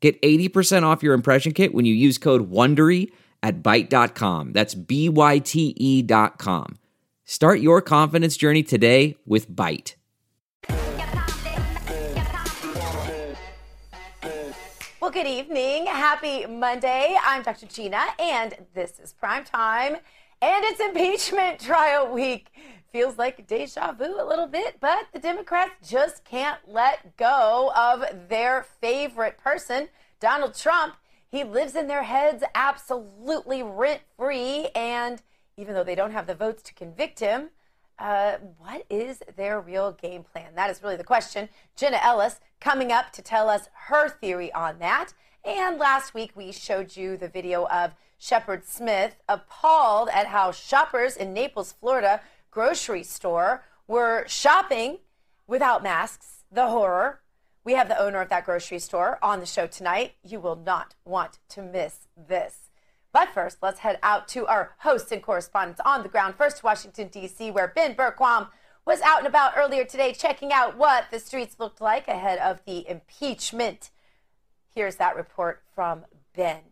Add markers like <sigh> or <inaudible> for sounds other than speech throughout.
Get 80% off your impression kit when you use code WONDERY at Byte.com. That's B-Y-T-E dot com. Start your confidence journey today with Byte. Well, good evening. Happy Monday. I'm Dr. Gina, and this is Prime Time. And it's impeachment trial week. Feels like deja vu a little bit, but the Democrats just can't let go of their favorite person, Donald Trump. He lives in their heads absolutely rent free. And even though they don't have the votes to convict him, uh, what is their real game plan? That is really the question. Jenna Ellis coming up to tell us her theory on that. And last week we showed you the video of Shepard Smith appalled at how shoppers in Naples, Florida grocery store were shopping without masks. The horror. We have the owner of that grocery store on the show tonight. You will not want to miss this. But first, let's head out to our hosts and correspondents on the ground. First, Washington, D.C., where Ben Bergquam was out and about earlier today checking out what the streets looked like ahead of the impeachment. Here's that report from Ben.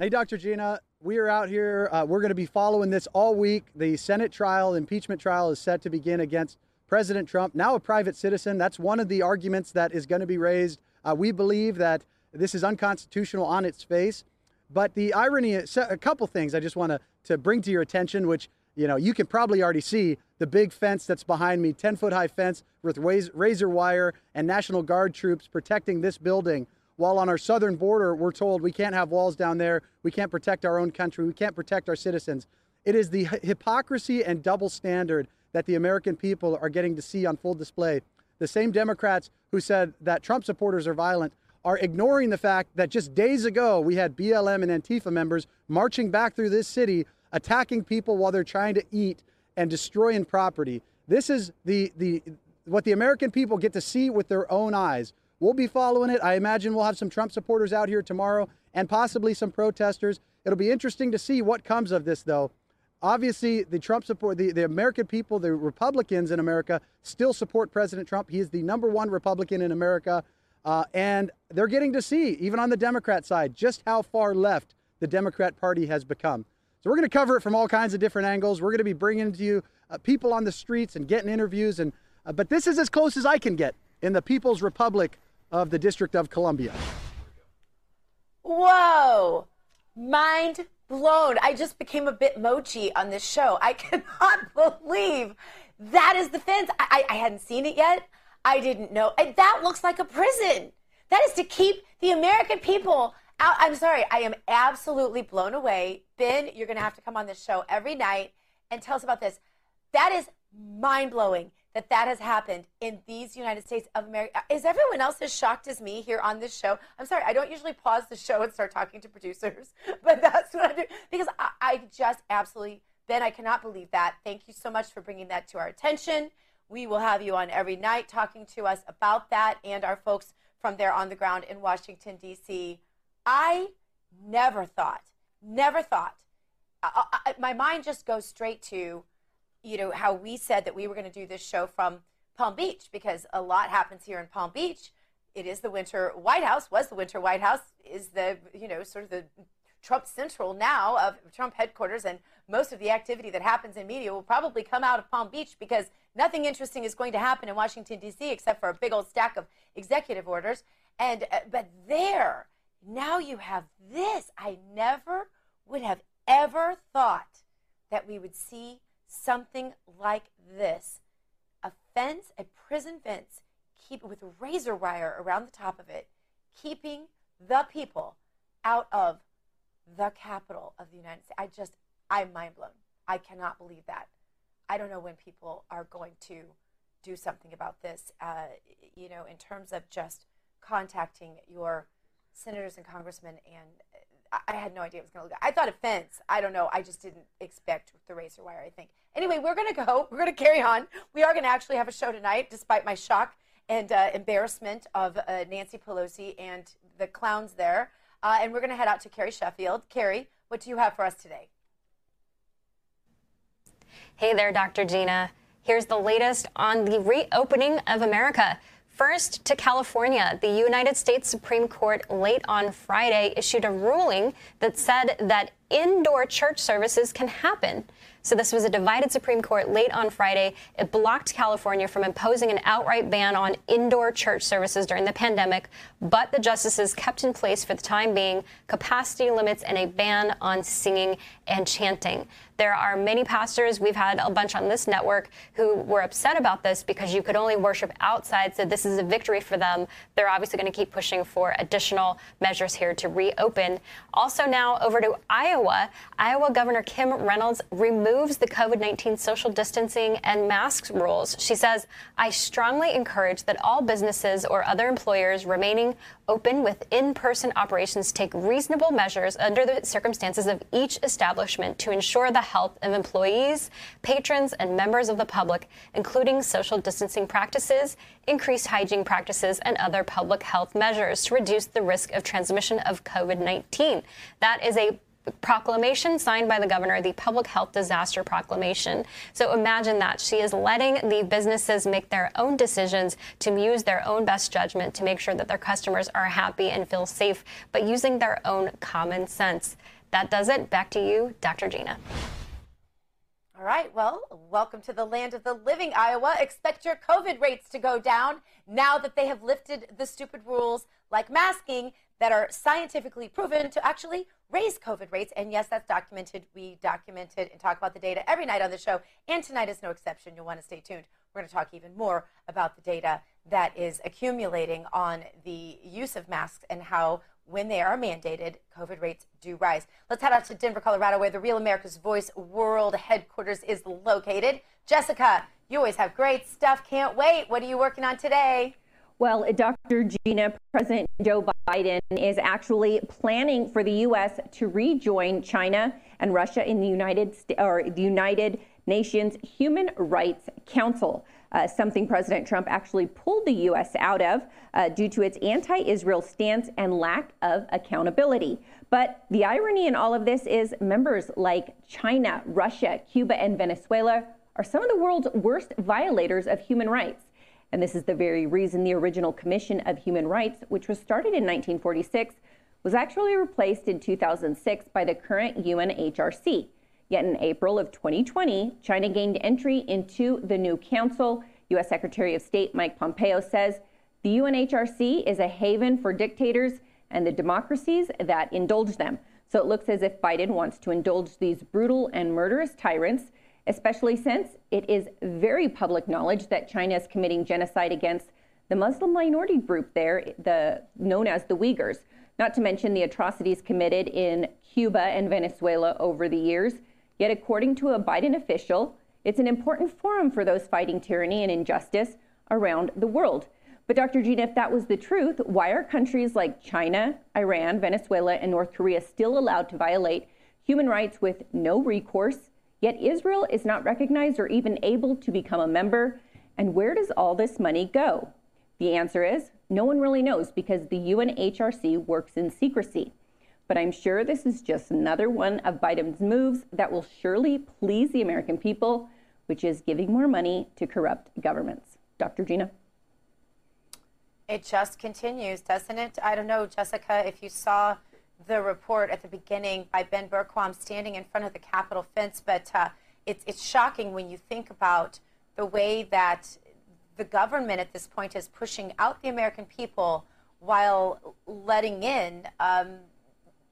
Hey, Dr. Gina. We are out here. Uh, we're going to be following this all week. The Senate trial, impeachment trial, is set to begin against President Trump, now a private citizen. That's one of the arguments that is going to be raised. Uh, we believe that this is unconstitutional on its face. But the irony, is a couple things I just want to, to bring to your attention, which you know you can probably already see the big fence that's behind me, 10 foot high fence with razor wire and National Guard troops protecting this building. While on our southern border, we're told we can't have walls down there, we can't protect our own country, we can't protect our citizens. It is the hypocrisy and double standard that the American people are getting to see on full display. The same Democrats who said that Trump supporters are violent are ignoring the fact that just days ago we had BLM and Antifa members marching back through this city, attacking people while they're trying to eat and destroying property. This is the, the what the American people get to see with their own eyes. We'll be following it. I imagine we'll have some Trump supporters out here tomorrow and possibly some protesters. It'll be interesting to see what comes of this, though. Obviously, the Trump support, the, the American people, the Republicans in America still support President Trump. He is the number one Republican in America. Uh, and they're getting to see, even on the Democrat side, just how far left the Democrat Party has become. So we're going to cover it from all kinds of different angles. We're going to be bringing to you uh, people on the streets and getting interviews. And uh, but this is as close as I can get in the People's Republic of the District of Columbia. Whoa, mind blown. I just became a bit mochi on this show. I <laughs> cannot believe that is the fence. I, I, hadn't seen it yet. I didn't know. That looks like a prison. That is to keep the American people out. I'm sorry. I am absolutely blown away. Ben, you're going to have to come on this show every night and tell us about this. That is mind blowing that that has happened in these United States of America. Uh, is everyone else as shocked as me here on this show? I'm sorry, I don't usually pause the show and start talking to producers, <laughs> but that's what I do because I, I just absolutely, Ben, I cannot believe that. Thank you so much for bringing that to our attention. We will have you on every night talking to us about that and our folks from there on the ground in Washington, D.C. I never thought, never thought. I, I, my mind just goes straight to, you know, how we said that we were going to do this show from Palm Beach because a lot happens here in Palm Beach. It is the winter White House, was the winter White House, is the, you know, sort of the Trump Central now of Trump headquarters, and most of the activity that happens in media will probably come out of Palm Beach because nothing interesting is going to happen in Washington D.C. except for a big old stack of executive orders. And uh, but there, now you have this. I never would have ever thought that we would see something like this: a fence, a prison fence, keep with razor wire around the top of it, keeping the people out of the capital of the United States. I just, I'm mind blown. I cannot believe that. I don't know when people are going to do something about this, uh, you know, in terms of just contacting your senators and congressmen, and I had no idea it was going to look. I thought a fence. I don't know. I just didn't expect the razor wire. I think. Anyway, we're going to go. <laughs> We're going to carry on. We are going to actually have a show tonight, despite my shock and uh, embarrassment of uh, Nancy Pelosi and the clowns there. Uh, and we're going to head out to Carrie Sheffield. Carrie, what do you have for us today? Hey there, Dr. Gina. Here's the latest on the reopening of America. First, to California, the United States Supreme Court late on Friday issued a ruling that said that indoor church services can happen. So this was a divided Supreme Court late on Friday. It blocked California from imposing an outright ban on indoor church services during the pandemic, but the justices kept in place for the time being capacity limits and a ban on singing and chanting. There are many pastors, we've had a bunch on this network, who were upset about this because you could only worship outside, so this is a victory for them. They're obviously going to keep pushing for additional measures here to reopen. Also, now over to Iowa. Iowa Governor Kim Reynolds removes the COVID 19 social distancing and masks rules. She says, I strongly encourage that all businesses or other employers remaining open with in person operations take reasonable measures under the circumstances of each establishment to ensure the health of employees, patrons, and members of the public, including social distancing practices, increased hygiene practices, and other public health measures to reduce the risk of transmission of COVID 19. That is a proclamation signed by the governor, the public health disaster proclamation. So imagine that. She is letting the businesses make their own decisions to use their own best judgment to make sure that their customers are happy and feel safe, but using their own common sense. That does it. Back to you, Dr. Gina. All right. Well, welcome to the land of the living, Iowa. Expect your COVID rates to go down now that they have lifted the stupid rules like masking that are scientifically proven to actually raise COVID rates. And yes, that's documented. We document it and talk about the data every night on the show. And tonight is no exception. You'll want to stay tuned. We're going to talk even more about the data that is accumulating on the use of masks and how, when they are mandated, COVID rates do rise. Let's head out to Denver, Colorado, where the Real America's Voice World headquarters is located. Jessica, you always have great stuff. Can't wait. What are you working on today? Well, Dr. Gina, President Joe Biden is actually planning for the U.S. to rejoin China and Russia in the United or the United Nations Human Rights Council. Uh, something President Trump actually pulled the U.S. out of uh, due to its anti Israel stance and lack of accountability. But the irony in all of this is members like China, Russia, Cuba, and Venezuela are some of the world's worst violators of human rights. And this is the very reason the original Commission of Human Rights, which was started in 1946, was actually replaced in 2006 by the current UNHRC. Yet in April of 2020, China gained entry into the new council. U.S. Secretary of State Mike Pompeo says the UNHRC is a haven for dictators and the democracies that indulge them. So it looks as if Biden wants to indulge these brutal and murderous tyrants especially since it is very public knowledge that China is committing genocide against the Muslim minority group there, the known as the Uyghurs. Not to mention the atrocities committed in Cuba and Venezuela over the years. Yet, according to a Biden official, it's an important forum for those fighting tyranny and injustice around the world. But, Dr. Gina, if that was the truth, why are countries like China, Iran, Venezuela, and North Korea still allowed to violate human rights with no recourse Yet Israel is not recognized or even able to become a member. And where does all this money go? The answer is no one really knows because the UNHRC works in secrecy. But I'm sure this is just another one of Biden's moves that will surely please the American people, which is giving more money to corrupt governments. Dr. Gina. It just continues, doesn't it? I don't know, Jessica, if you saw the report at the beginning by Ben Bergquam standing in front of the Capitol fence, but uh, it's, it's shocking when you think about the way that the government at this point is pushing out the American people while letting in, um,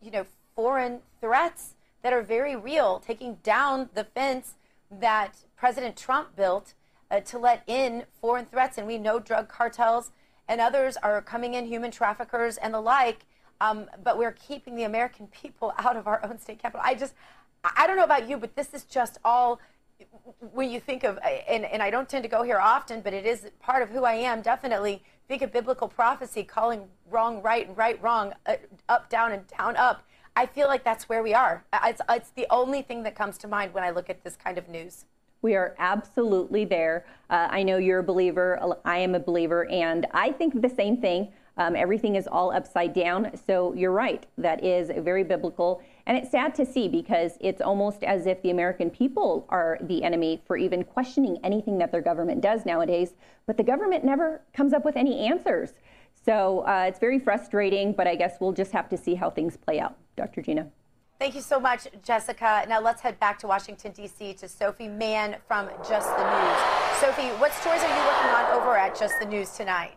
you know, foreign threats that are very real, taking down the fence that President Trump built uh, to let in foreign threats. And we know drug cartels and others are coming in, human traffickers and the like. Um, but we're keeping the American <laughs> people out of our own state capital. I just, I don't know about you, but this is just all when you think of, and, and I don't tend to go here often, but it is part of who I am, definitely think of biblical prophecy calling wrong right and right wrong, uh, up down and down up. I feel like that's where we are. It's, it's the only thing that comes to mind when I look at this kind of news. We are absolutely there. Uh, I know you're a believer. I am a believer. And I think the same thing. Um, everything is all upside down. So you're right. That is very biblical. And it's sad to see because it's almost as if the American people are the enemy for even questioning anything that their government does nowadays. But the government never comes up with any answers. So uh, it's very frustrating, but I guess we'll just have to see how things play out. Dr. Gina. Thank you so much, Jessica. Now let's head back to Washington, D.C. to Sophie Mann from Just the News. Sophie, what stories are you working on over at Just the News tonight?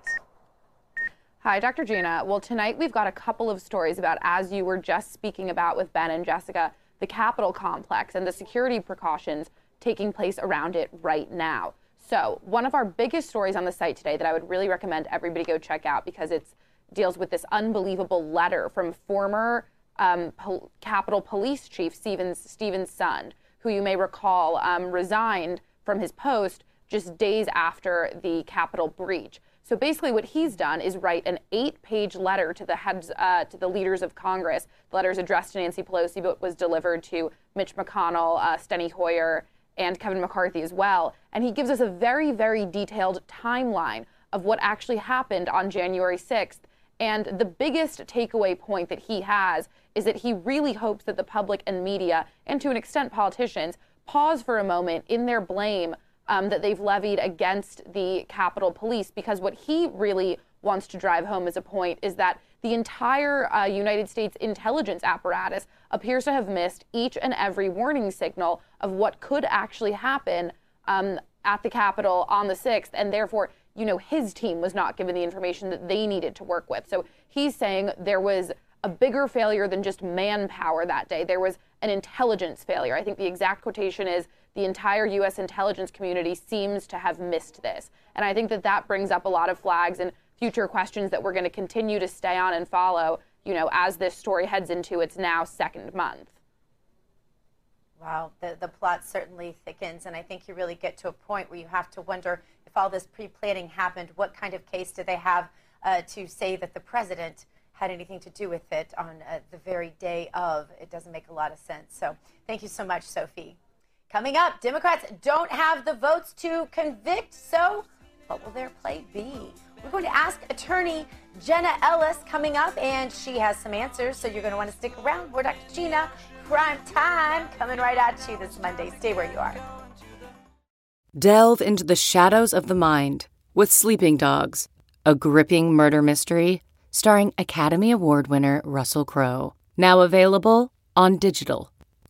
Hi, Dr. Gina. Well, tonight we've got a couple of stories about, as you were just speaking about with Ben and Jessica, the Capitol complex and the security precautions taking place around it right now. So, one of our biggest stories on the site today that I would really recommend everybody go check out because it deals with this unbelievable letter from former um, Pol- Capitol Police Chief Stevens, Steven Sund, who you may recall um, resigned from his post just days after the Capitol breach. So basically, what he's done is write an eight-page letter to the heads, uh, to the leaders of Congress. The letter is addressed to Nancy Pelosi, but was delivered to Mitch McConnell, uh, Steny Hoyer, and Kevin McCarthy as well. And he gives us a very, very detailed timeline of what actually happened on January 6th. And the biggest takeaway point that he has is that he really hopes that the public and media, and to an extent politicians, pause for a moment in their blame um, that they've levied against the Capitol Police, because what he really wants to drive home as a point is that the entire uh, United States intelligence apparatus appears to have missed each and every warning signal of what could actually happen um, at the Capitol on the 6th, and therefore, you know, his team was not given the information that they needed to work with. So he's saying there was a bigger failure than just manpower that day. There was an intelligence failure. I think the exact quotation is the entire U.S. intelligence community seems to have missed this. And I think that that brings up a lot of flags and future questions that we're going to continue to stay on and follow, you know, as this story heads into its now second month. Wow, the, the plot certainly thickens, and I think you really get to a point where you have to wonder if all this pre planning happened, what kind of case do they have uh, to say that the president had anything to do with it on uh, the very day of. It doesn't make a lot of sense. So thank you so much, Sophie. Coming up, Democrats don't have the votes to convict. So what will their play be? We're going to ask attorney Jenna Ellis coming up, and she has some answers. So you're going to want to stick around. We're Dr. Gina, prime time, coming right at you this Monday. Stay where you are. Delve into the shadows of the mind with Sleeping Dogs, a gripping murder mystery starring Academy Award winner Russell Crowe. Now available on digital.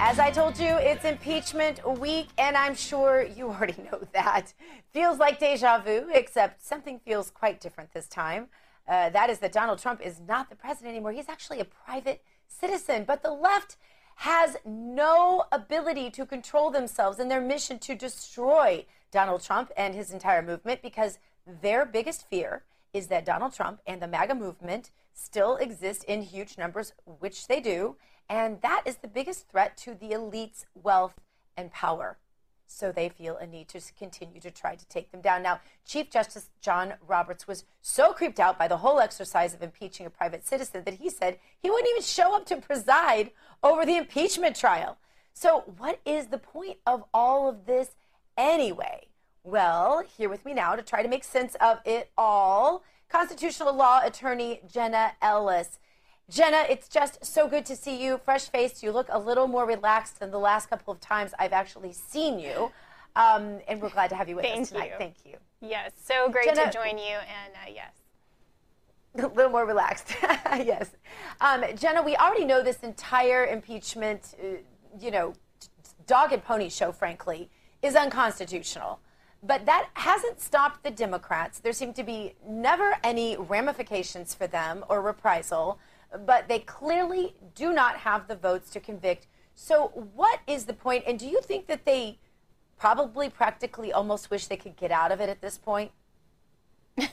As I told you, it's impeachment week, and I'm sure you already <laughs> know that. Feels like deja vu, except something feels quite different this time. Uh, that is that Donald Trump is not the president anymore. He's actually a private citizen. But the left has no ability to control themselves in their mission to destroy Donald Trump and his entire movement because their biggest fear is that Donald Trump and the MAGA movement still exist in huge numbers, which they do. And that is the biggest threat to the elite's wealth and power. So they feel a need to continue to try to take them down. Now, Chief Justice John Roberts was so creeped out by the whole exercise of impeaching a private citizen that he said he wouldn't even show up to preside over the impeachment trial. So, what is the point of all of this anyway? Well, here with me now to try to make sense of it all constitutional law attorney Jenna Ellis. Jenna, it's just so good to see you, fresh faced. You look a little more relaxed than the last couple of times I've actually seen you. Um, and we're glad to have you with Thank us tonight. You. Thank you. Yes, so great Jenna, to join you. And uh, yes. <laughs> A little more relaxed. <laughs> yes. Um, Jenna, we already know this entire impeachment, uh, you know, dog and pony show, frankly, is unconstitutional. But that hasn't stopped the Democrats. There seem to be never any ramifications for them or reprisal, but they clearly do not have the votes to convict. So, what is the point? And do you think that they probably practically almost wish they could get out of it at this point? <laughs>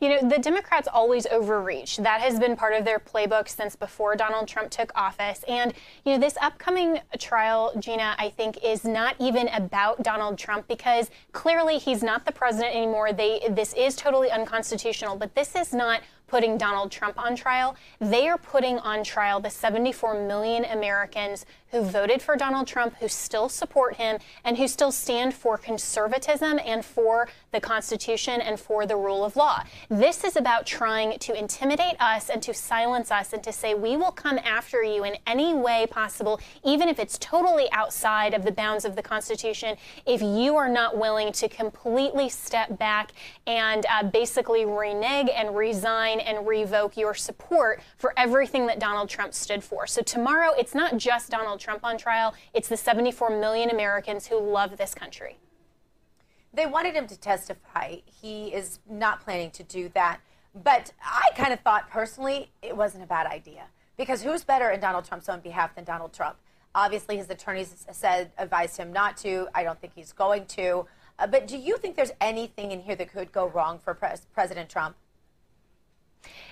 You know, the Democrats always overreach. That has been part of their playbook since before Donald Trump took office. And, you know, this upcoming trial, Gina, I think is not even about Donald Trump because clearly he's not the president anymore. They this is totally unconstitutional, but this is not putting Donald Trump on trial. They are putting on trial the 74 million Americans who voted for Donald Trump, who still support him, and who still stand for conservatism and for the Constitution and for the rule of law. This is about trying to intimidate us and to silence us and to say, we will come after you in any way possible, even if it's totally outside of the bounds of the Constitution, if you are not willing to completely step back and uh, basically renege and resign and revoke your support for everything that Donald Trump stood for. So tomorrow, it's not just Donald Trump on trial, it's the 74 million Americans who love this country. They wanted him to testify. He is not planning to do that. But I kind of thought personally it wasn't a bad idea because who's better in Donald Trump's own behalf than Donald Trump? Obviously, his attorneys said advised him not to. I don't think he's going to. Uh, but do you think there's anything in here that could go wrong for Pres- President Trump?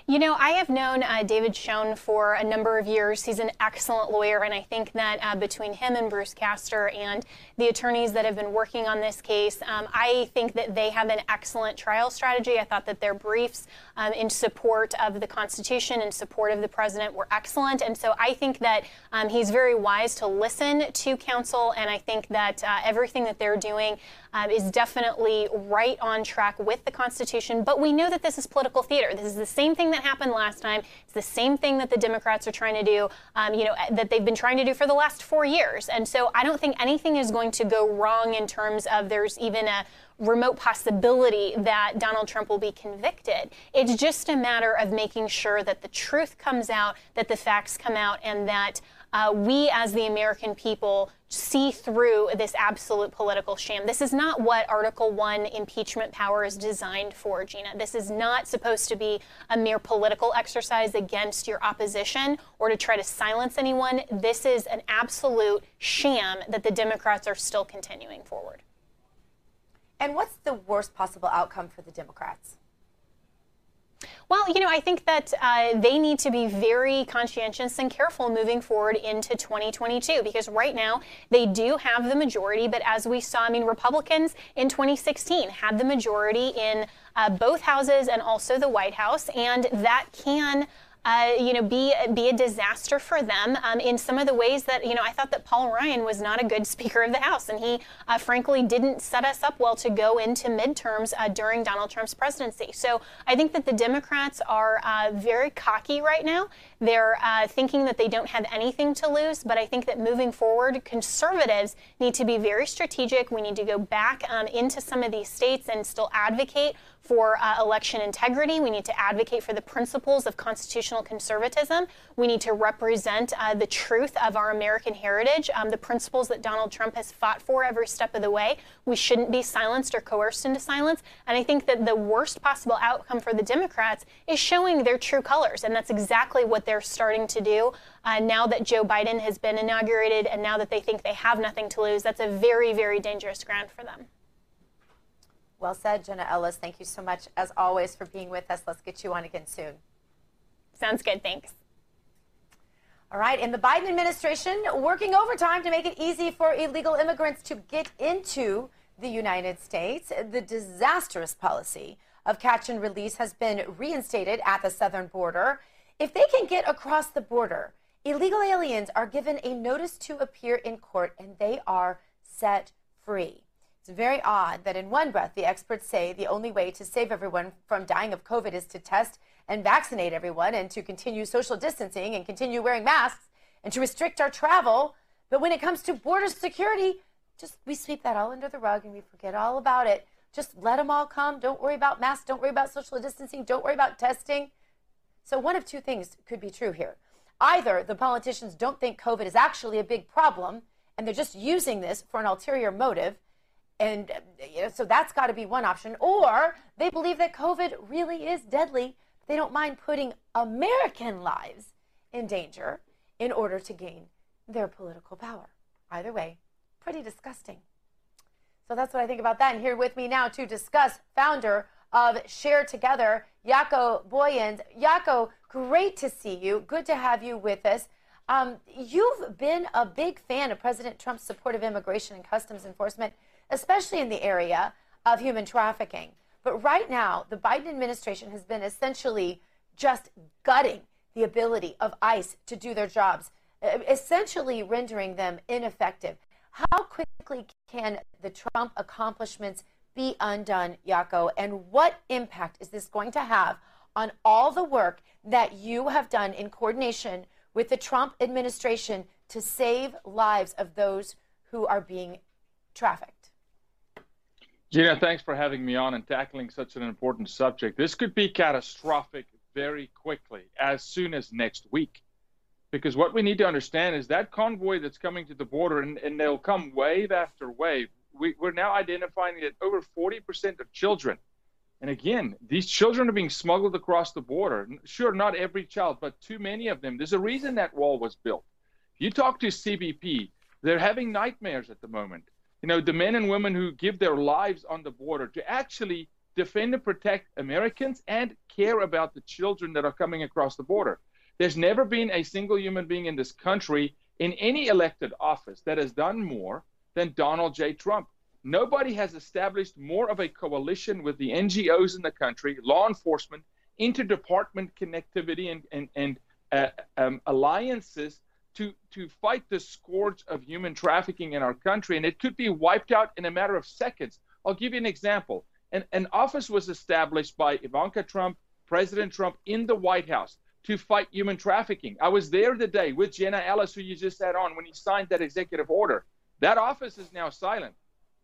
You know, I have known uh, David Schoen for a number of years. He's an excellent lawyer, and I think that uh, between him and Bruce Castor and the attorneys that have been working on this case, um, I think that they have an excellent trial strategy. I thought that their briefs um, in support of the Constitution, and support of the president, were excellent. And so I think that um, he's very wise to listen to counsel, and I think that uh, everything that they're doing um, is definitely right on track with the Constitution. But we know that this is political theater. This is the same thing that happened last time. It's the same thing that the Democrats are trying to do, um, you know, that they've been trying to do for the last four years. And so I don't think anything is going to go wrong in terms of there's even a remote possibility that Donald Trump will be convicted. It's just a matter of making sure that the truth comes out, that the facts come out, and that uh, we as the American people see through this absolute political sham. This is not what Article 1 impeachment power is designed for, Gina. This is not supposed to be a mere political exercise against your opposition or to try to silence anyone. This is an absolute sham that the Democrats are still continuing forward. And what's the worst possible outcome for the Democrats? Well, you know, I think that uh, they need to be very conscientious and careful moving forward into 2022 because right now they do have the majority, but as we saw, I mean, Republicans in 2016 had the majority in uh, both houses and also the White House, and that can uh, you know, be be a disaster for them um, in some of the ways that you know I thought that Paul Ryan was not a good <laughs> Speaker of the House, and he uh, frankly didn't set us up well to go into midterms uh, during Donald Trump's presidency. So I think that the Democrats are uh, very cocky right now. They're uh, thinking that they don't have anything to lose, but I think that moving forward, conservatives need to be very strategic. We need to go back um, into some of these states and still advocate for uh, election integrity. We need to advocate for the principles of constitutional conservatism. We need to represent uh, the truth of our American heritage, um, the principles that Donald Trump has fought for every step of the way. We shouldn't be silenced or coerced into silence. And I think that the worst possible outcome for the Democrats is showing their true colors. And that's exactly what they're starting to do uh, now that Joe Biden has been inaugurated and now that they think they have nothing to lose. That's a very, very dangerous ground for them. Well said, Jenna Ellis. Thank you so much, as always, for being with us. Let's get you on again soon. Sounds good. Thanks. All right. And the Biden administration working overtime to make it easy for illegal immigrants to get into the United States. The disastrous policy of catch and release has been reinstated at the southern border. If they can get across the border, illegal aliens are given a notice to appear in court and they are set free. It's very odd that in one breath, the experts say the only way to save everyone from dying of COVID is to test and vaccinate everyone and to continue social distancing and continue wearing masks and to restrict our travel. But when it comes to border security, just we sweep that all under the rug and we forget all about it. Just let them all come. Don't worry about masks. Don't worry about social distancing. Don't worry about testing. So, one of two things could be true here. Either the politicians don't think COVID is actually a big problem and they're just using this for an ulterior motive, And you know, so that's got to be one option. Or they believe that COVID really is deadly. They don't mind putting American lives in danger in order to gain their political power. Either way, pretty disgusting. So that's what I think about that. And here with me now to discuss, founder of Share Together, Jaco Booyens. Jaco, great to see you. Good to have you with us. Um, you've been a big fan of President Trump's support of immigration and customs enforcement, especially in the area of human trafficking. But right now, the Biden administration has been essentially just gutting the ability of ICE to do their jobs, essentially rendering them ineffective. How quickly can the Trump accomplishments be undone, Jaco? And what impact is this going to have on all the work that you have done in coordination with the Trump administration to save lives of those who are being trafficked? Gina, thanks for having me on and tackling such an important subject. This could be catastrophic very quickly, as soon as next week. Because what we need to understand is that convoy that's coming to the border, and, and they'll come wave after wave, we, we're now identifying that over 40% of children. And again, these children are being smuggled across the border. Sure, not every child, but too many of them. There's a reason that wall was built. If you talk to CBP, they're having nightmares at the moment. You know, the men and women who give their lives on the border to actually defend and protect Americans and care about the children that are coming across the border. There's never been a single human being in this country in any elected office that has done more than Donald J. Trump. Nobody has established more of a coalition with the NGOs in the country, law enforcement, interdepartment connectivity, and, and, and uh, um, alliances to, to fight the scourge of human trafficking in our country. And it could be wiped out in a matter of seconds. I'll give you an example. An, an office was established by Ivanka Trump, President Trump, in the White House to fight human trafficking. I was there the day with Jenna Ellis, who you just had on, when he signed that executive order. That office is now silent.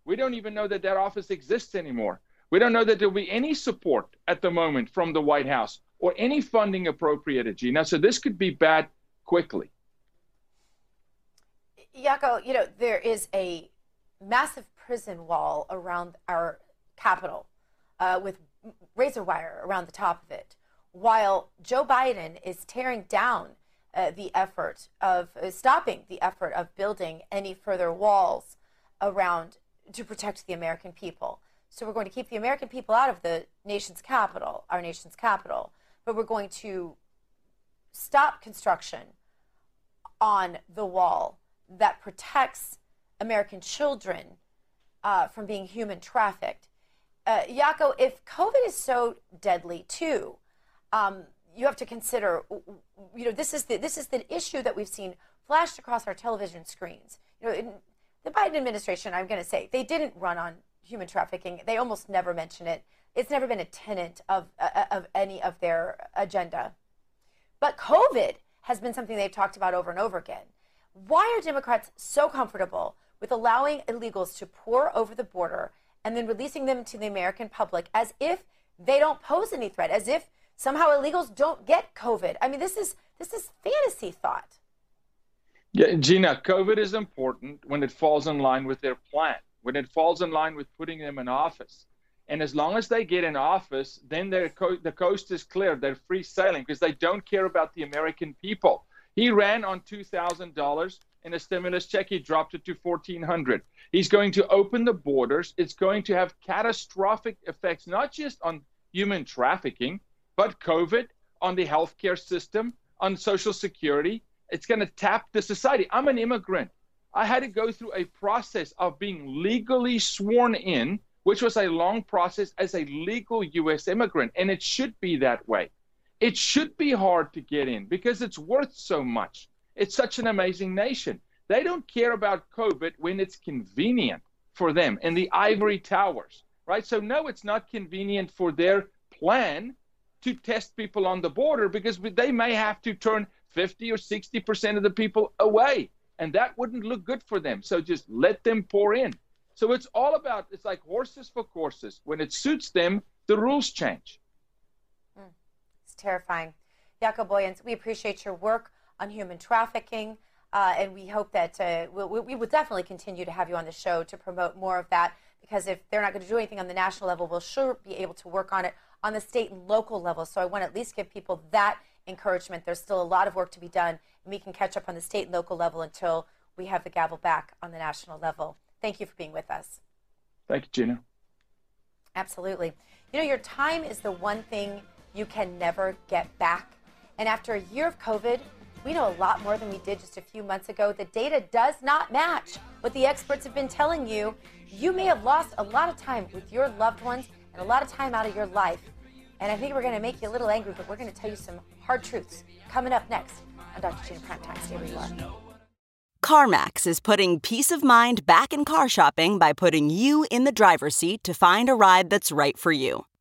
We don't even know that that office exists anymore. We don't know that there'll be any support at the moment from the White House or any funding appropriated, Gina. So this could be bad quickly. Jaco, you know, there is a massive prison wall around our capital uh, with razor wire around the top of it while Joe Biden is tearing down uh, the effort of uh, stopping the effort of building any further walls around to protect the American people. So we're going to keep the American people out of the nation's capital, our nation's capital, but we're going to stop construction on the wall that protects American children uh, from being human trafficked. Uh, Jaco, if COVID is so deadly too, um, you have to consider, you know, this is the this is the issue that we've seen flashed across our television screens. You know, in the Biden administration, I'm going to say they didn't run on human trafficking. They almost never mention it. It's never been a tenet of uh, of any of their agenda. But COVID has been something they've talked about over and over again. Why are Democrats so comfortable with allowing illegals to pour over the border and then releasing them to the American public as if they don't pose any threat, as if somehow illegals don't get COVID. I mean, this is this is fantasy thought. Yeah, Gina, COVID is important when it falls in line with their plan, when it falls in line with putting them in office. And as long as they get in office, then co- the coast is clear. They're free sailing because they don't care about the American people. He ran on $2,000 in a stimulus check. He dropped it to 1400 He's going to open the borders. It's going to have catastrophic effects, not just on human trafficking, but COVID, on the healthcare system, on Social Security. It's going to tap the society. I'm an immigrant. I had to go through a process of being legally sworn in, which was a long process as a legal U.S. immigrant. And it should be that way. It should be hard to get in because it's worth so much. It's such an amazing nation. They don't care about COVID when it's convenient for them in the ivory towers, right? So, no, it's not convenient for their plan to test people on the border because they may have to turn 50 or 60% of the people away. And that wouldn't look good for them. So just let them pour in. So it's all about, it's like horses for courses. When it suits them, the rules change. Terrifying. Jaco Booyens, we appreciate your work on human trafficking. Uh, and we hope that uh, we'll, we will definitely continue to have you on the show to promote more of that. because if they're not going to do anything on the national level, we'll sure be able to work on it on the state and local level. So I want to at least give people that encouragement. There's still a lot of work to be done, and we can catch up on the state and local level until we have the gavel back on the national level. Thank you for being with us. Thank you, Gina. Absolutely. You know, your time is the one thing you can never get back. And after a year of COVID, we know a lot more than we did just a few months ago. The data does not match what the experts have been telling you. You may have lost a lot of time with your loved ones and a lot of time out of your life. And I think we're going to make you a little angry, but we're going to tell you some hard truths coming up next on Dr. Gina Primetime. Stay where you are. CarMax is putting peace of mind back in car shopping by putting you in the driver's seat to find a ride that's right for you.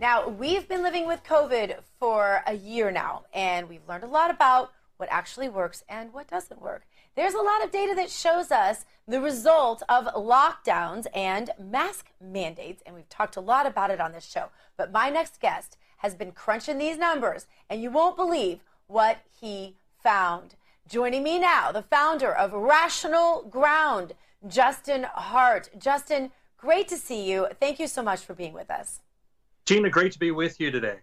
Now, we've been living with COVID for a year now, and we've learned a lot about what actually works and what doesn't work. There's a lot of data that shows us the result of lockdowns and mask mandates, and we've talked a lot about it on this show. But my next guest has been crunching these numbers, and you won't believe what he found. Joining me now, the founder of Rational Ground, Justin Hart. Justin, great to see you. Thank you so much for being with us. Gina, great to be with you today.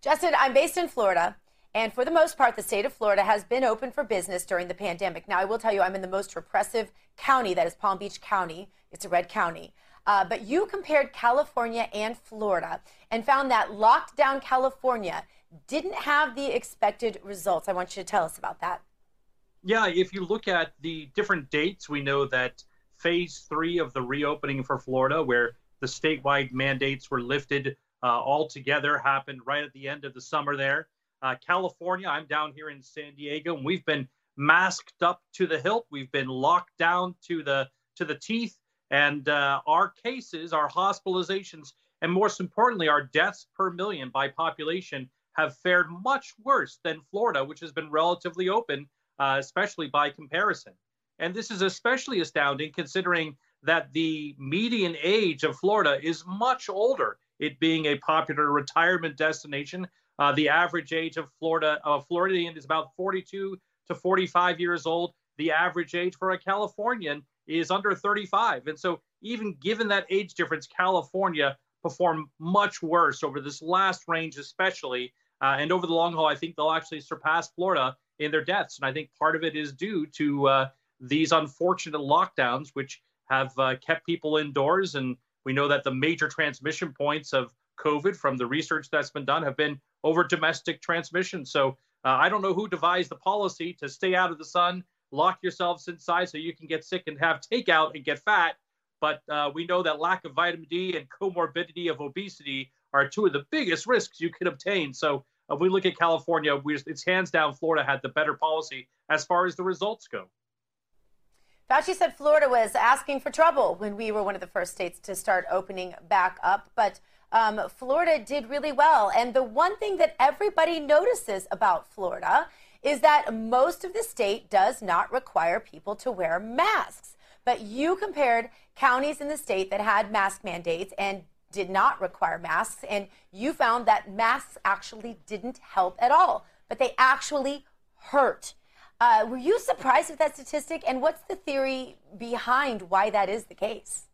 Justin, I'm based in Florida, and for the most part, the state of Florida has been open for business during the pandemic. Now, I will tell you, I'm in the most repressive county, that is Palm Beach County. It's a red county. Uh, but you compared California and Florida and found that lockdown California didn't have the expected results. I want you to tell us about that. Yeah, if you look at the different dates, we know that phase three of the reopening for Florida, where the statewide mandates were lifted uh, altogether, happened right at the end of the summer there. Uh, California, I'm down here in San Diego, and we've been masked up to the hilt. We've been locked down to the to the teeth. And uh, our cases, our hospitalizations, and most importantly, our deaths per million by population have fared much worse than Florida, which has been relatively open, uh, especially by comparison. And this is especially astounding considering that the median age of Florida is much older, it being a popular retirement destination. Uh, the average age of Florida, a Floridian is about 42 to 45 years old. The average age for a Californian is under 35. And so, even given that age difference, California performed much worse over this last range, especially. Uh, and over the long haul, I think they'll actually surpass Florida in their deaths. And I think part of it is due to uh, these unfortunate lockdowns, which have uh, kept people indoors. And we know that the major transmission points of COVID from the research that's been done have been over domestic transmission. So uh, I don't know who devised the policy to stay out of the sun, lock yourselves inside so you can get sick and have takeout and get fat. But uh, we know that lack of vitamin D and comorbidity of obesity are two of the biggest risks you can obtain. So if uh, we look at California, we, it's hands down Florida had the better policy as far as the results go. Fauci said Florida was asking for trouble when we were one of the first states to start opening back up, but um, Florida did really well. And the one thing that everybody notices about Florida is that most of the state does not require people to wear masks. But you compared counties in the state that had mask mandates and did not require masks, and you found that masks actually didn't help at all, but they actually hurt. Uh, were you surprised with that statistic? And what's the theory behind why that is the case?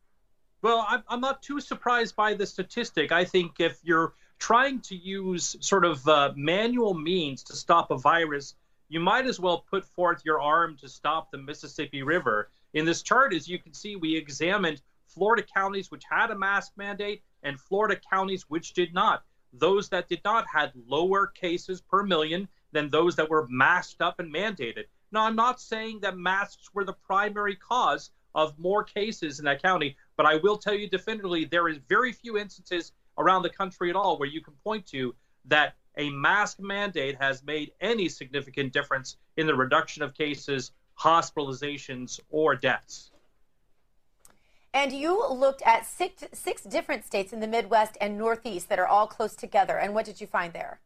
Well, I'm, I'm not too surprised by the statistic. I think if you're trying to use sort of uh, manual means to stop a virus, you might as well put forth your arm to stop the Mississippi River. In this chart, as you can see, we examined Florida counties which had a mask mandate and Florida counties which did not. Those that did not had lower cases per million than those that were masked up and mandated. Now, I'm not saying that masks were the primary cause of more cases in that county, but I will tell you definitively there is very few instances around the country at all where you can point to that a mask mandate has made any significant difference in the reduction of cases, hospitalizations, or deaths. And you looked at six, six different states in the Midwest and Northeast that are all close together. And what did you find there?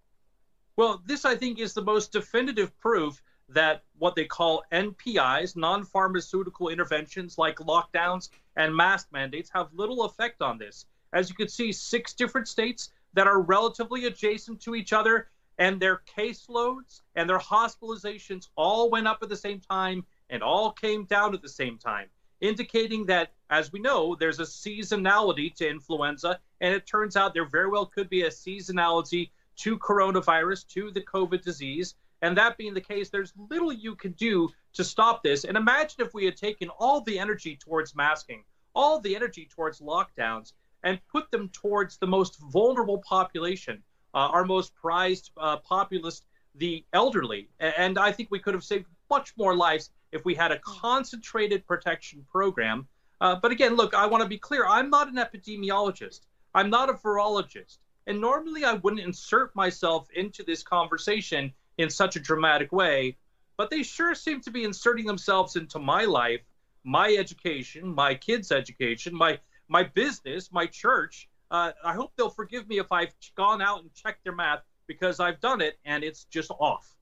Well, this, I think, is the most definitive proof that what they call NPIs, non pharmaceutical interventions like lockdowns and mask mandates, have little effect on this. As you can see, six different states that are relatively adjacent to each other, and their caseloads and their hospitalizations all went up at the same time and all came down at the same time, indicating that, as we know, there's a seasonality to influenza, and it turns out there very well could be a seasonality to coronavirus, to the COVID disease. And that being the case, there's little you can do to stop this. And imagine if we had taken all the energy towards masking, all the energy towards lockdowns, and put them towards the most vulnerable population, uh, our most prized uh, populace, the elderly. And I think we could have saved much more lives if we had a concentrated protection program. Uh, but again, look, I want to be clear I'm not an epidemiologist, I'm not a virologist. And normally I wouldn't insert myself into this conversation in such a dramatic way, but they sure seem to be inserting themselves into my life, my education, my kids' education, my my business, my church. Uh, I hope they'll forgive me if I've gone out and checked their math because I've done it and it's just off.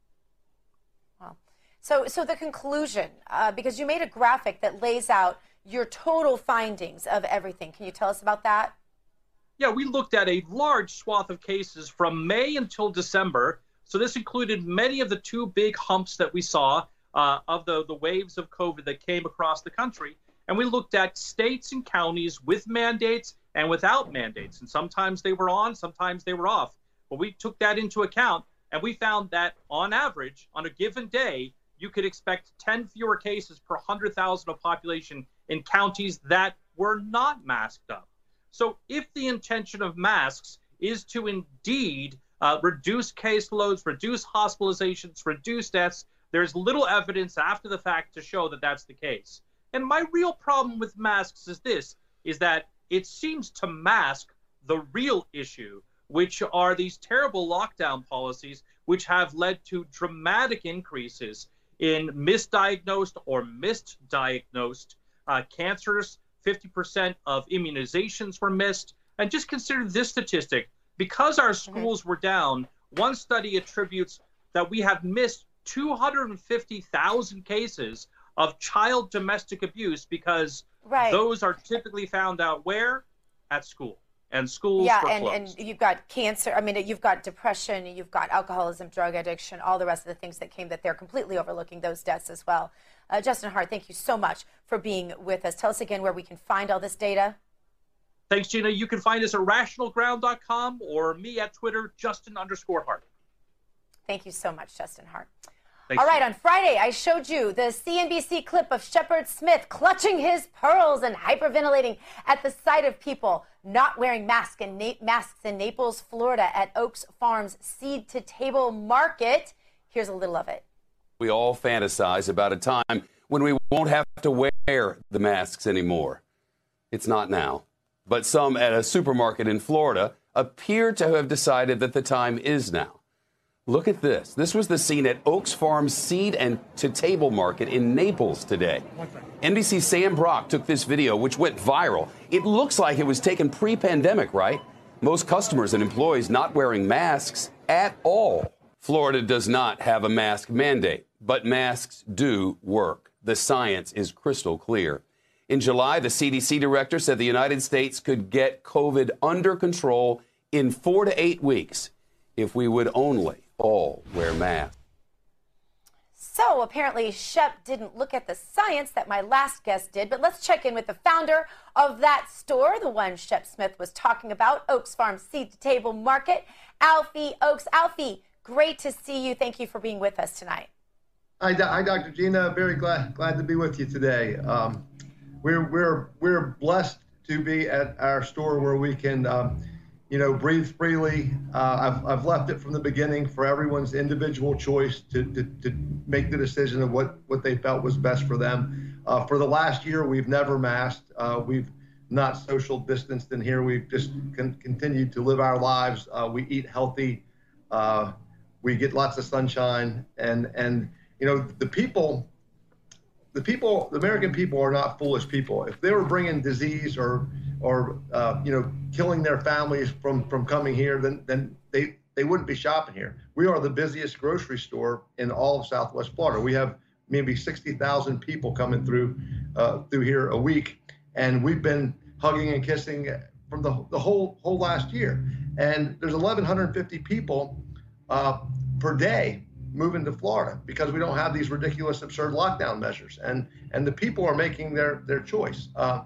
So, so the conclusion, uh, because you made a graphic that lays out your total findings of everything. Can you tell us about that? Yeah, we looked at a large swath of cases from May until December. So this included many of the two big humps that we saw uh, of the, the waves of COVID that came across the country. And we looked at states and counties with mandates and without mandates. And sometimes they were on, sometimes they were off. But we took that into account and we found that on average, on a given day, you could expect 10 fewer cases per 100,000 of population in counties that were not masked up. So if the intention of masks is to indeed uh, reduce caseloads, reduce hospitalizations, reduce deaths, there's little evidence after the fact to show that that's the case. And my real problem with masks is this is that it seems to mask the real issue, which are these terrible lockdown policies, which have led to dramatic increases in misdiagnosed or misdiagnosed uh, cancers. 50% of immunizations were missed. And just consider this statistic because our mm-hmm. schools were down, one study attributes that we have missed 250,000 cases of child domestic abuse because right. those are typically found out where? At school. And schools yeah, and, and you've got cancer. I mean, you've got depression, you've got alcoholism, drug addiction, all the rest of the things that came that they're completely overlooking those deaths as well. Uh, Justin Hart, thank you so much for being with us. Tell us again where we can find all this data. Thanks, Gina. You can find us at rationalground.com or me at Twitter, Justin underscore Hart. Thank you so much, Justin Hart. Thanks, All right, on Friday, I showed you the CNBC clip of Shepard Smith clutching his pearls and hyperventilating at the sight of people not wearing masks in, Na- masks in Naples, Florida at Oakes Farms Seed to Table Market. Here's a little of it. We all fantasize about a time when we won't have to wear the masks anymore. It's not now. But some at a supermarket in Florida appear to have decided that the time is now. Look at this. This was the scene at Oakes Farm Seed and to Table Market in Naples today. NBC's Sam Brock took this video, which went viral. It looks like it was taken pre pandemic, right? Most customers and employees not wearing masks at all. Florida does not have a mask mandate, but masks do work. The science is crystal clear. In July, the CDC director said the United States could get COVID under control in four to eight weeks if we would only all wear masks. So apparently, Shep didn't look at the science that my last guest did, but let's check in with the founder of that store, the one Shep Smith was talking about, Oakes Farm Seed to Table Market, Alfie Oakes. Alfie, great to see you. Thank you for being with us tonight. Hi, hi Dr. Gina. Very glad glad to be with you today. Um, we're we're we're blessed to be at our store where we can. Um, you know, breathe freely. Uh, I've, I've left it from the beginning for everyone's individual choice to, to, to make the decision of what, what they felt was best for them. Uh, for the last year, we've never masked. Uh, we've not social distanced in here. We've just con- continued to live our lives. Uh, we eat healthy. We get lots of sunshine. And, and, you know, the people, the people, the American people, are not foolish people. If they were bringing disease or or uh, you know killing their families from from coming here, then then they they wouldn't be shopping here. We are the busiest grocery store in all of Southwest Florida. We have maybe 60,000 people coming through uh, through here a week, and we've been hugging and kissing from the, the whole whole last year. And there's 1,150 people uh, per day moving to Florida because we don't have these ridiculous, absurd lockdown measures, and and the people are making their their choice. Uh,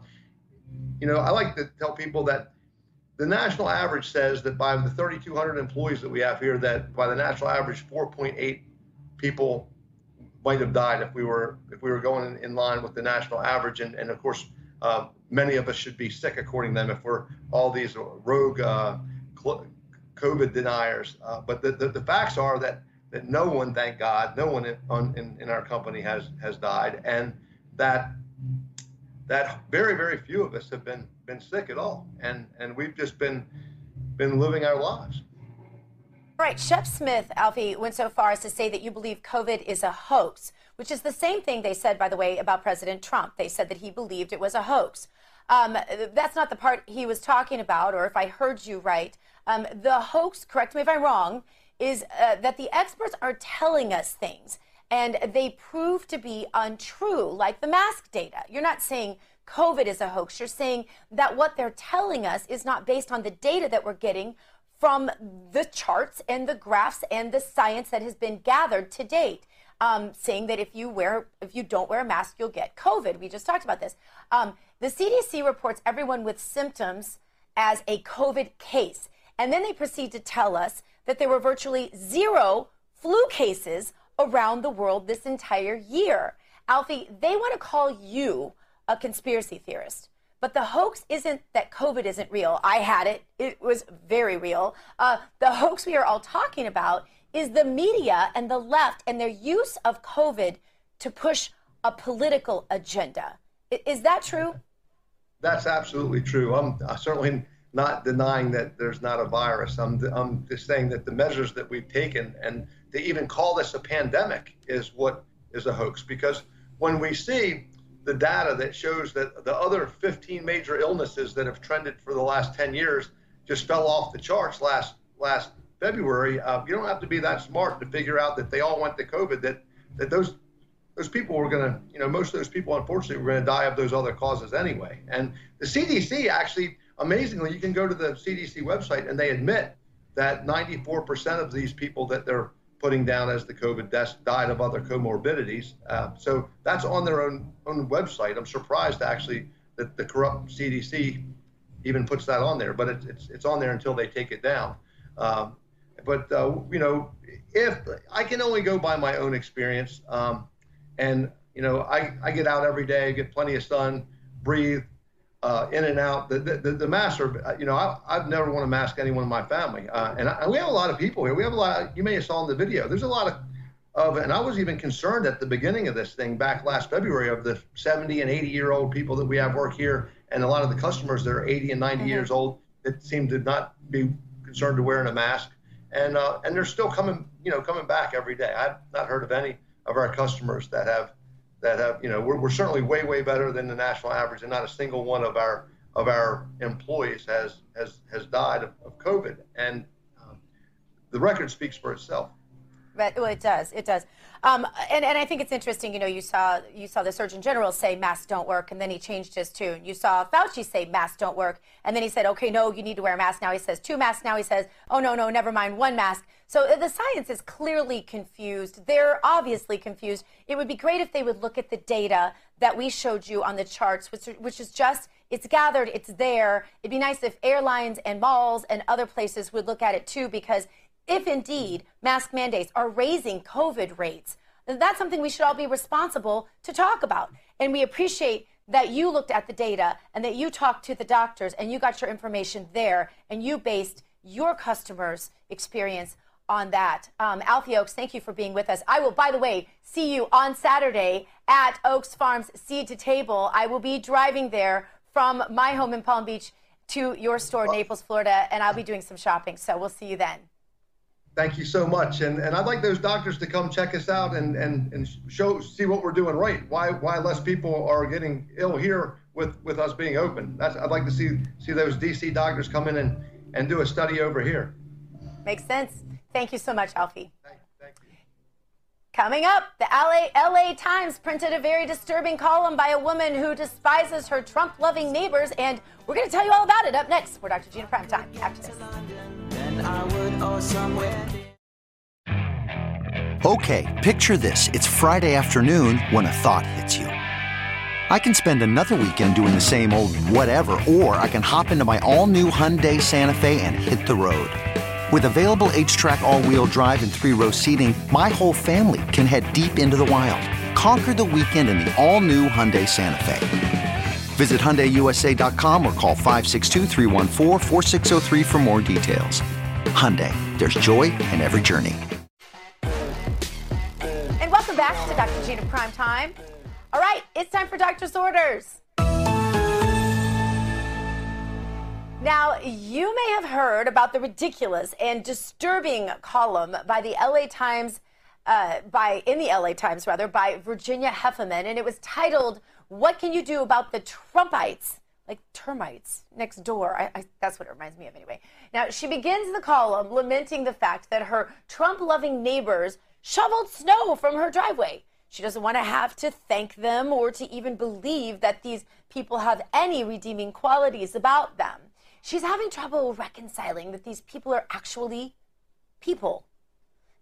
you know, I like to tell people that the national average says that by the 3,200 employees that we have here, that by the national average, 4.8 people might have died if we were if we were going in line with the national average, and and of course, uh, many of us should be sick according to them if we're all these rogue uh, COVID deniers. Uh, but the, the, the facts are that that no one, thank God, no one in, on, in, in our company has has died, and that that very very few of us have been been sick at all, and and we've just been been living our lives. All right, Shep Smith, Alfie, went so far as to say that you believe COVID is a hoax, which is the same thing they said, by the way, about President Trump. They said that he believed it was a hoax. Um, that's not the part he was talking about, or if I heard you right. Um, the hoax, correct me if I'm wrong, is uh, that the experts are telling us things and they prove to be untrue, like the mask data. You're not saying COVID is a hoax. You're saying that what they're telling us is not based on the data that we're getting from the charts and the graphs and the science that has been gathered to date. Um, saying that if you wear, if you don't wear a mask, you'll get COVID. We just talked about this. Um, the CDC reports everyone with symptoms as a COVID case, and then they proceed to tell us that there were virtually zero flu cases around the world this entire year. Alfie, they want to call you a conspiracy theorist. But the hoax isn't that COVID isn't real. I had it, it was very real. Uh, the hoax we are all talking about is the media and the left and their use of COVID to push a political agenda. Is that true? That's absolutely true. I'm certainly not denying that there's not a virus. I'm, I'm just saying that the measures that we've taken and to even call this a pandemic is what is a hoax because when we see the data that shows that the other 15 major illnesses that have trended for the last 10 years just fell off the charts last last February. Uh, you don't have to be that smart to figure out that they all went to COVID. That that those those people were going to, you know, most of those people unfortunately were going to die of those other causes anyway. And the CDC actually, amazingly, you can go to the CDC website and they admit that 94% of these people that they're putting down as the COVID deaths died of other comorbidities. Uh, so that's on their own own website. I'm surprised actually that the corrupt CDC even puts that on there, but it's it's, it's on there until they take it down. Um, but uh, you know, if I can only go by my own experience, um, and you know, I, I get out every day, get plenty of sun, breathe, uh, in and out. The, the, the masks are, you know, I, I've never want to mask anyone in my family. Uh, and, I, we have a lot of people here. We have a lot, of, you may have saw in the video, there's a lot of, of, and I was even concerned at the beginning of this thing back last February of the 70 and 80 year old people that we have work here and a lot of the customers that are 80 and 90 mm-hmm. years old that seem to not be concerned to wearing a mask. And, uh, and they're still coming, you know, coming back every day. I've not heard of any of our customers that have that have, you know, we're, we're certainly way, way better than the national average, and not a single one of our of our employees has has has died of, of COVID, and um, the record speaks for itself. But well, it does. It does. Um, and, and I think it's interesting. You know, you saw you saw the Surgeon General say masks don't work, and then he changed his tune. You saw Fauci say masks don't work, and then he said, okay, no, you need to wear a mask. Now he says two masks. Now he says, oh no, no, never mind, one mask. So uh, the science is clearly confused. They're obviously confused. It would be great if they would look at the data that we showed you on the charts, which which is just it's gathered, it's there. It'd be nice if airlines and malls and other places would look at it too, because if indeed mask mandates are raising COVID rates, that's something we should all be responsible to talk about. And we appreciate that you looked at the data and that you talked to the doctors and you got your information there and you based your customers' experience on that. Um, Alfie Oakes, thank you for being with us. I will, by the way, see you on Saturday at Oakes Farms Seed to Table. I will be driving there from my home in Palm Beach to your store, in Naples, Florida, and I'll be doing some shopping. So we'll see you then. Thank you so much. And and I'd like those doctors to come check us out and and, and show see what we're doing right. Why why less people are getting ill here with, with us being open. That's I'd like to see see those DC doctors come in and, and do a study over here. Makes sense. Thank you so much, Alfie. Coming up, the LA, LA Times printed a very disturbing column by a woman who despises her Trump loving neighbors, and we're going to tell you all about it up next for Dr. Gina Primetime after this. Okay, picture this. It's Friday afternoon when a thought hits you. I can spend another weekend doing the same old whatever, or I can hop into my all new Hyundai Santa Fe and hit the road. With available HTRAC, all wheel drive, and three row seating, my whole family can head deep into the wild. Conquer the weekend in the all new Hyundai Santa Fe. Visit HyundaiUSA.com or call 562 for more details. Hyundai, there's joy in every journey. And welcome back to Dr. Gina Prime Time. All right, it's time for doctor's orders. Now, you may have heard about the ridiculous and disturbing column by the LA Times, uh, by in the LA Times rather, by Virginia Heffernan, and it was titled "What Can You Do About the Trumpites?" Like termites next door. I, I, that's what it reminds me of, anyway. Now, she begins the column lamenting the fact that her Trump-loving neighbors shoveled snow from her driveway. She doesn't want to have to thank them or to even believe that these people have any redeeming qualities about them. She's having trouble reconciling that these people are actually people.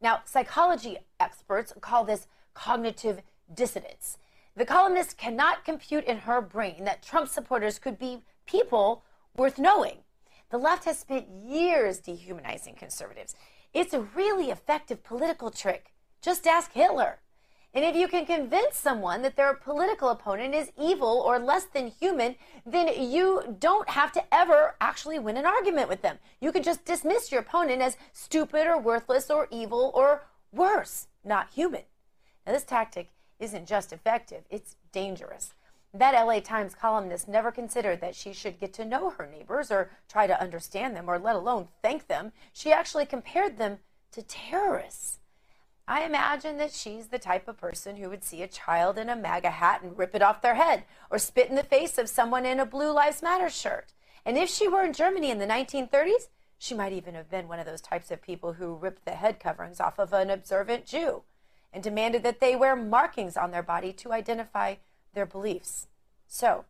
Now, psychology experts call this cognitive dissonance. The columnist cannot compute in her brain that Trump supporters could be people worth knowing. The left has spent years dehumanizing conservatives. It's a really effective political trick. Just ask Hitler. And if you can convince someone that their political opponent is evil or less than human, then you don't have to ever actually win an argument with them. You can just dismiss your opponent as stupid or worthless or evil or worse, not human. Now, this tactic isn't just effective, it's dangerous. That LA Times columnist never considered that she should get to know her neighbors or try to understand them or let alone thank them. She actually compared them to terrorists. I imagine that she's the type of person who would see a child in a MAGA hat and rip it off their head, or spit in the face of someone in a Blue Lives Matter shirt. And if she were in Germany in the 1930s, she might even have been one of those types of people who ripped the head coverings off of an observant Jew and demanded that they wear markings on their body to identify their beliefs. So,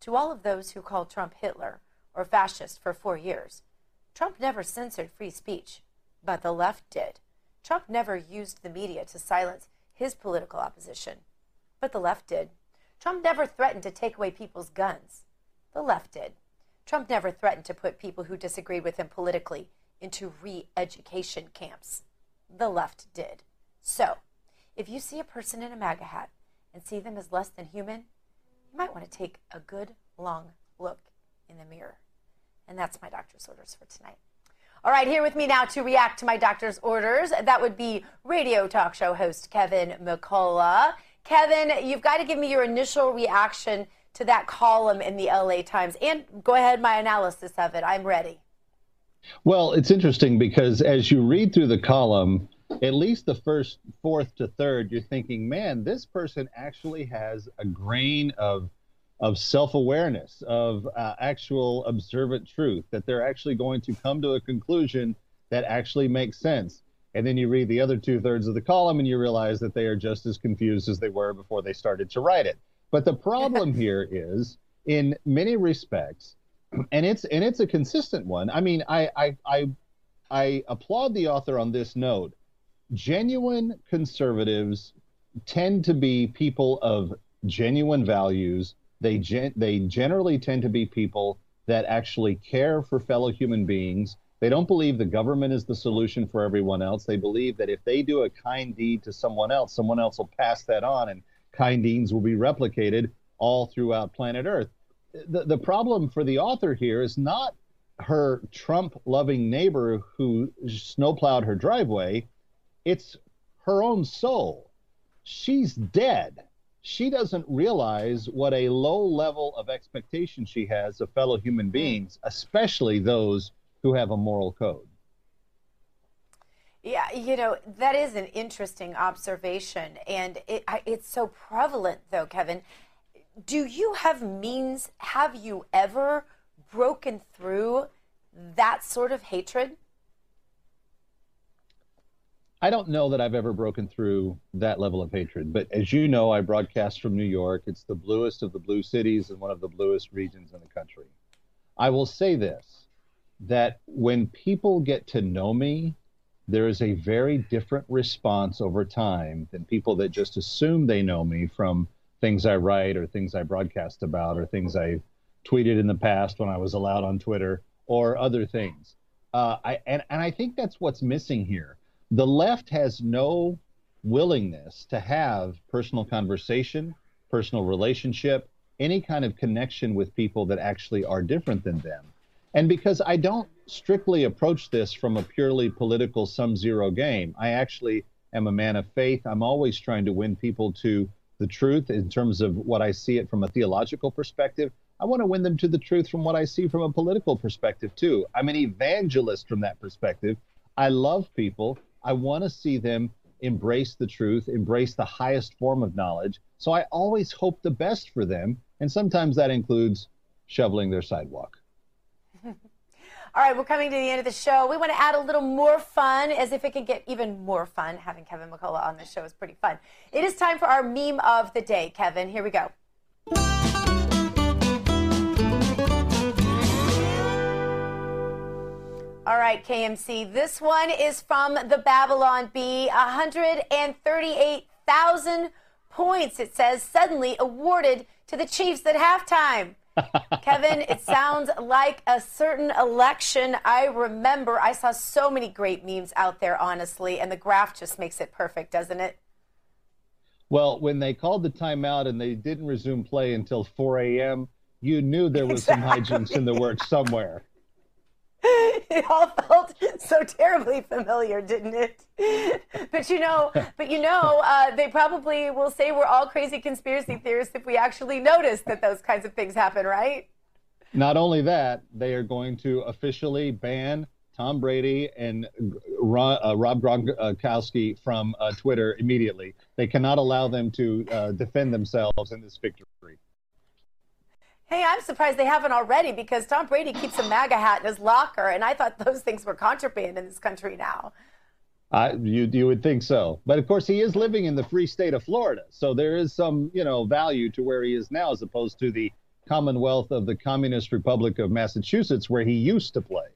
to all of those who called Trump Hitler or fascist for four years, Trump never censored free speech, but the left did. Trump never used the media to silence his political opposition, but the left did. Trump never threatened to take away people's guns. The left did. Trump never threatened to put people who disagreed with him politically into re education camps. The left did. So, if you see a person in a MAGA hat and see them as less than human, you might want to take a good long look in the mirror. And that's my doctor's orders for tonight. All right, here with me now to react to my doctor's orders. That would be radio talk show host Kevin McCullough. Kevin, you've got to give me your initial reaction to that column in the LA Times and go ahead, my analysis of it. I'm ready. Well, it's interesting because as you read through the column, at least the first fourth to third, you're thinking, man, this person actually has a grain of of self-awareness, of uh, actual observant truth, that they're actually going to come to a conclusion that actually makes sense. And then you read the other two thirds of the column and you realize that they are just as confused as they were before they started to write it. But the problem <laughs> here is, in many respects, and it's and it's a consistent one. I mean, I I I, I applaud the author on this note. Genuine conservatives tend to be people of genuine values they gen- they generally tend to be people that actually care for fellow human beings. They don't believe the government is the solution for everyone else. They believe that if they do a kind deed to someone else, someone else will pass that on, and kind deeds will be replicated all throughout planet Earth. The, the problem for the author here is not her Trump loving neighbor who snowplowed her driveway, it's her own soul. She's dead she doesn't realize what a low level of expectation she has of fellow human mm. beings, especially those who have a moral code. Yeah, you know, that is an interesting observation. And it, I, it's so prevalent, though, Kevin. Do you have means, have you ever broken through that sort of hatred? I don't know that I've ever broken through that level of hatred, but as you know, I broadcast from New York. It's the bluest of the blue cities and one of the bluest regions in the country. I will say this that when people get to know me, there is a very different response over time than people that just assume they know me from things I write or things I broadcast about or things I tweeted in the past when I was allowed on Twitter or other things. Uh, I, and, and I think that's what's missing here the left has no willingness to have personal conversation, personal relationship, any kind of connection with people that actually are different than them. And because I don't strictly approach this from a purely political sum zero game, I actually am a man of faith. I'm always trying to win people to the truth in terms of what I see it from a theological perspective. I want to win them to the truth from what I see from a political perspective, too. I'm an evangelist from that perspective. I love people. I want to see them embrace the truth, embrace the highest form of knowledge. So I always hope the best for them. And sometimes that includes shoveling their sidewalk. <laughs> All right, we're coming to the end of the show. We want to add a little more fun, as if it can get even more fun. Having Kevin McCullough on the show is pretty fun. It is time for our meme of the day. Kevin, here we go. All right, KMC. This one is from the Babylon Bee. 138,000 points, it says, suddenly awarded to the Chiefs at halftime. <laughs> Kevin, it sounds like a certain election I remember. I saw so many great memes out there, honestly, and the graph just makes it perfect, doesn't it? Well, when they called the timeout and they didn't resume play until 4 a.m., you knew there was exactly. some hijinks in the works somewhere. It all felt so terribly familiar, didn't it? but you know, but you know, uh, they probably will say we're all crazy conspiracy theorists if we actually notice that those kinds of things happen, right? Not only that, they are going to officially ban Tom Brady and Rob, uh, Rob Gronkowski from uh, Twitter immediately. They cannot allow them to uh, defend themselves in this victory. Hey, I'm surprised they haven't already because Tom Brady keeps a MAGA hat in his locker, and I thought those things were contraband in this country now. Uh, you you would think so, but of course he is living in the free state of Florida, so there is some you know value to where he is now as opposed to the Commonwealth of the Communist Republic of Massachusetts where he used to play.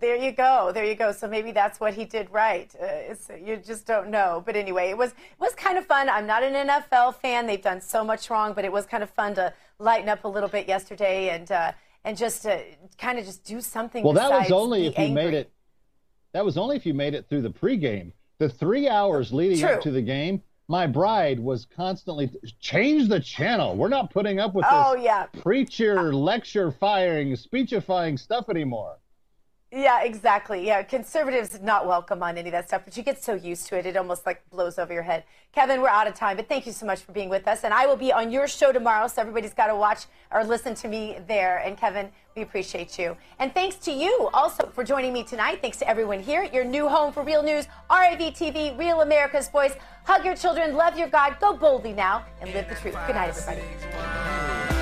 There you go. There you go. So maybe that's what he did right. Uh, you just don't know. But anyway, it was it was kind of fun. I'm not an NFL fan. They've done so much wrong, but it was kind of fun to lighten up a little bit yesterday and uh, and just to kind of just do something. Well, that was only if angry. you made it. That was only if you made it through the pregame. The three hours leading True. up to the game, my bride was constantly change the channel. We're not putting up with oh, this yeah. preacher lecture firing, speechifying stuff anymore. Yeah, exactly. Yeah, conservatives not welcome on any of that stuff, but you get so used to it, it almost like blows over your head. Kevin, we're out of time, but thank you so much for being with us. And I will be on your show tomorrow, so everybody's got to watch or listen to me there. And Kevin, we appreciate you. And thanks to you also for joining me tonight. Thanks to everyone here at your new home for real news, RAV TV, Real America's Voice. Hug your children, love your God, go boldly now, and live the truth. Good night, everybody.